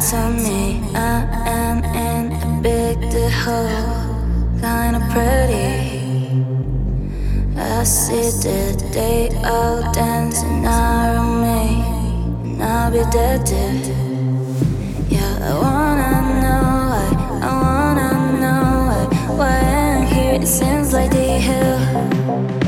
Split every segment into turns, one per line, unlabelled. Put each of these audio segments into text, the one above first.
to me. I am in a big hole, kinda pretty. I see the day all dancing around me, and I'll be dead too. Yeah, I wanna know why, I wanna know why, why I'm here. It seems like the hill.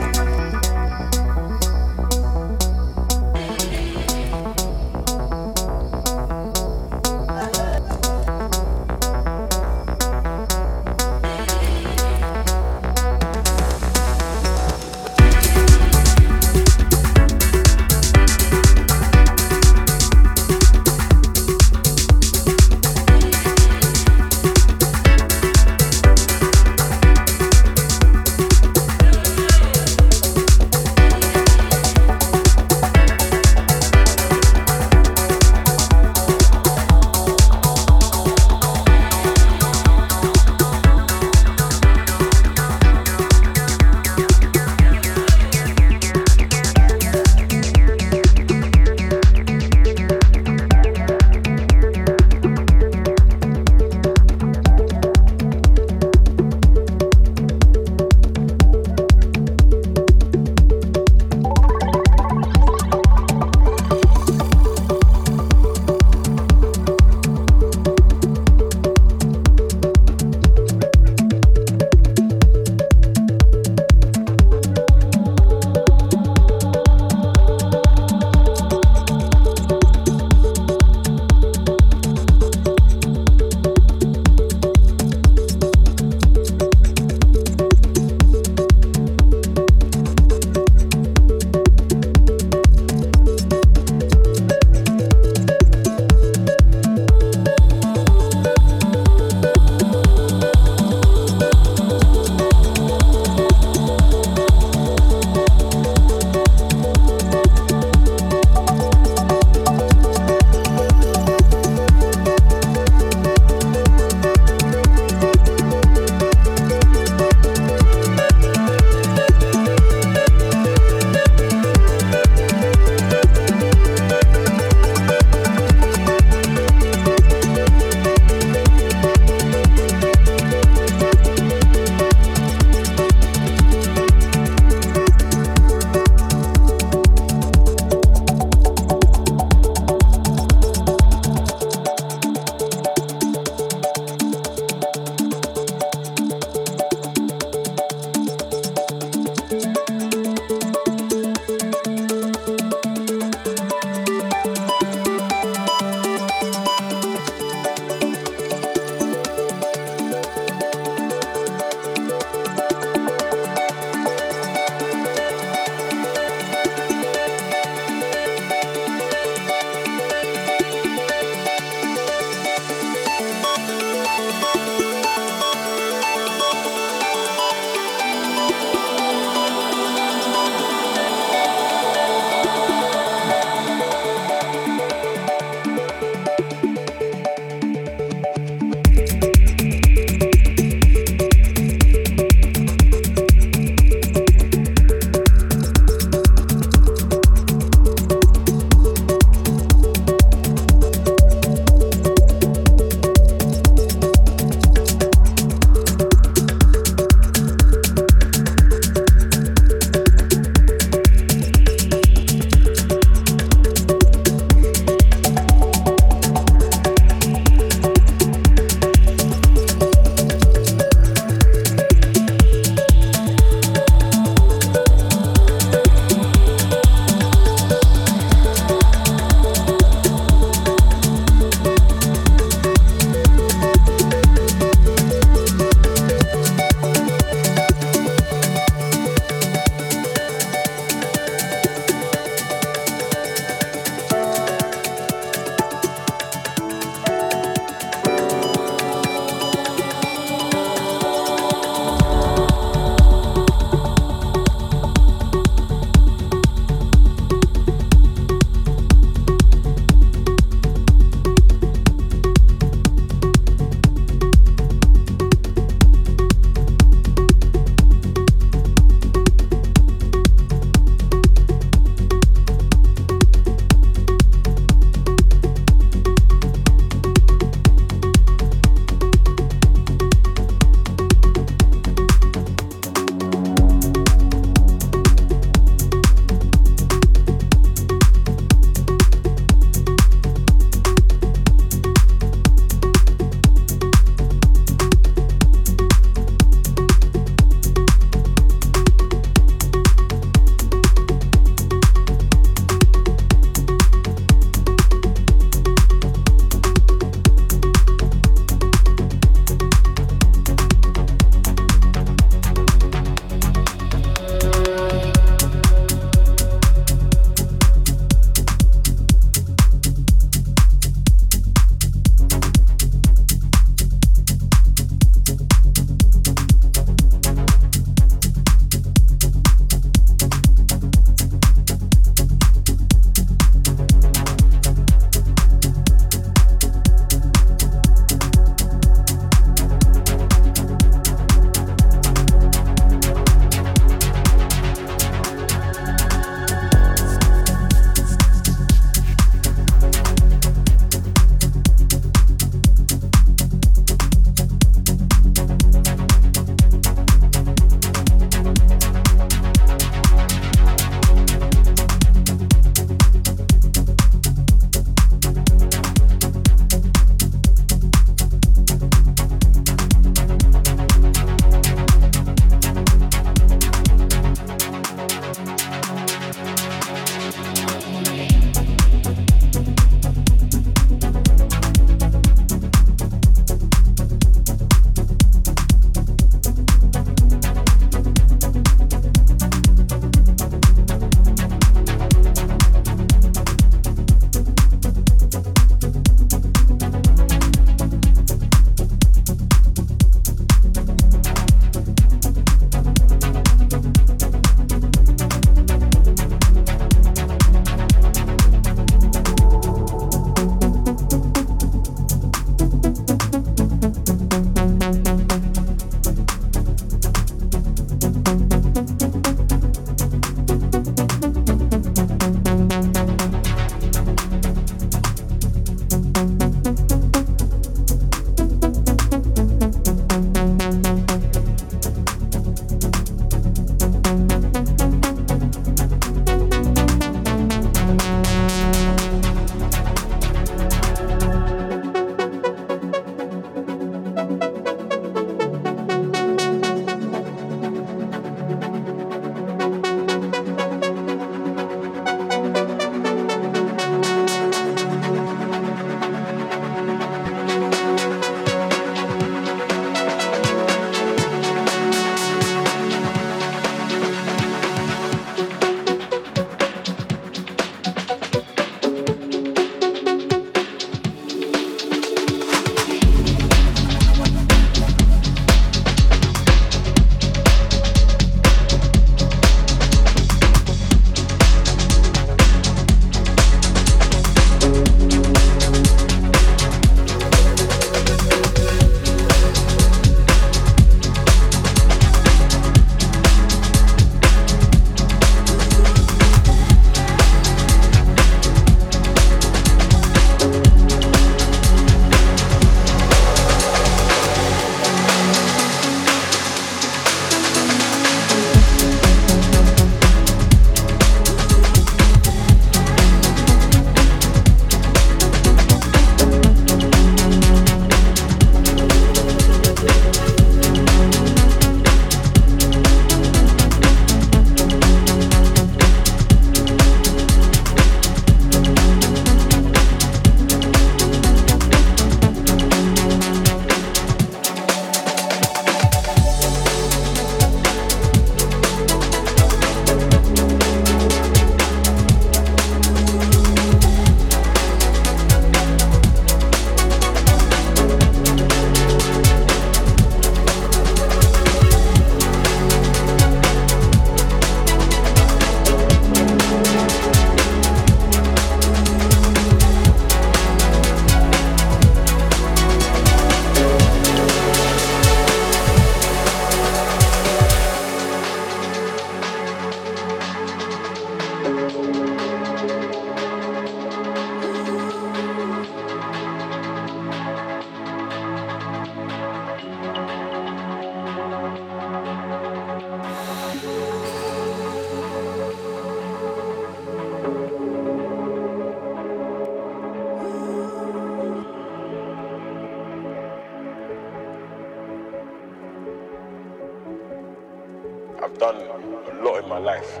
My
life.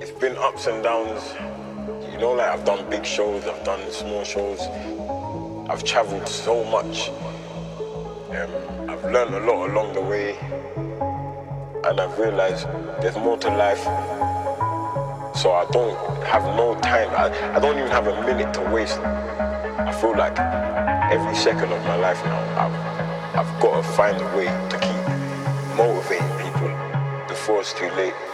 It's been ups and downs. You know, like I've done big shows, I've done small shows. I've traveled so much. Um, I've learned a lot along the way. And I've realized there's more to life. So I don't have no time. I, I don't even have a minute to waste. I feel like every second of my life now, I've, I've got to find a way to keep it's too late.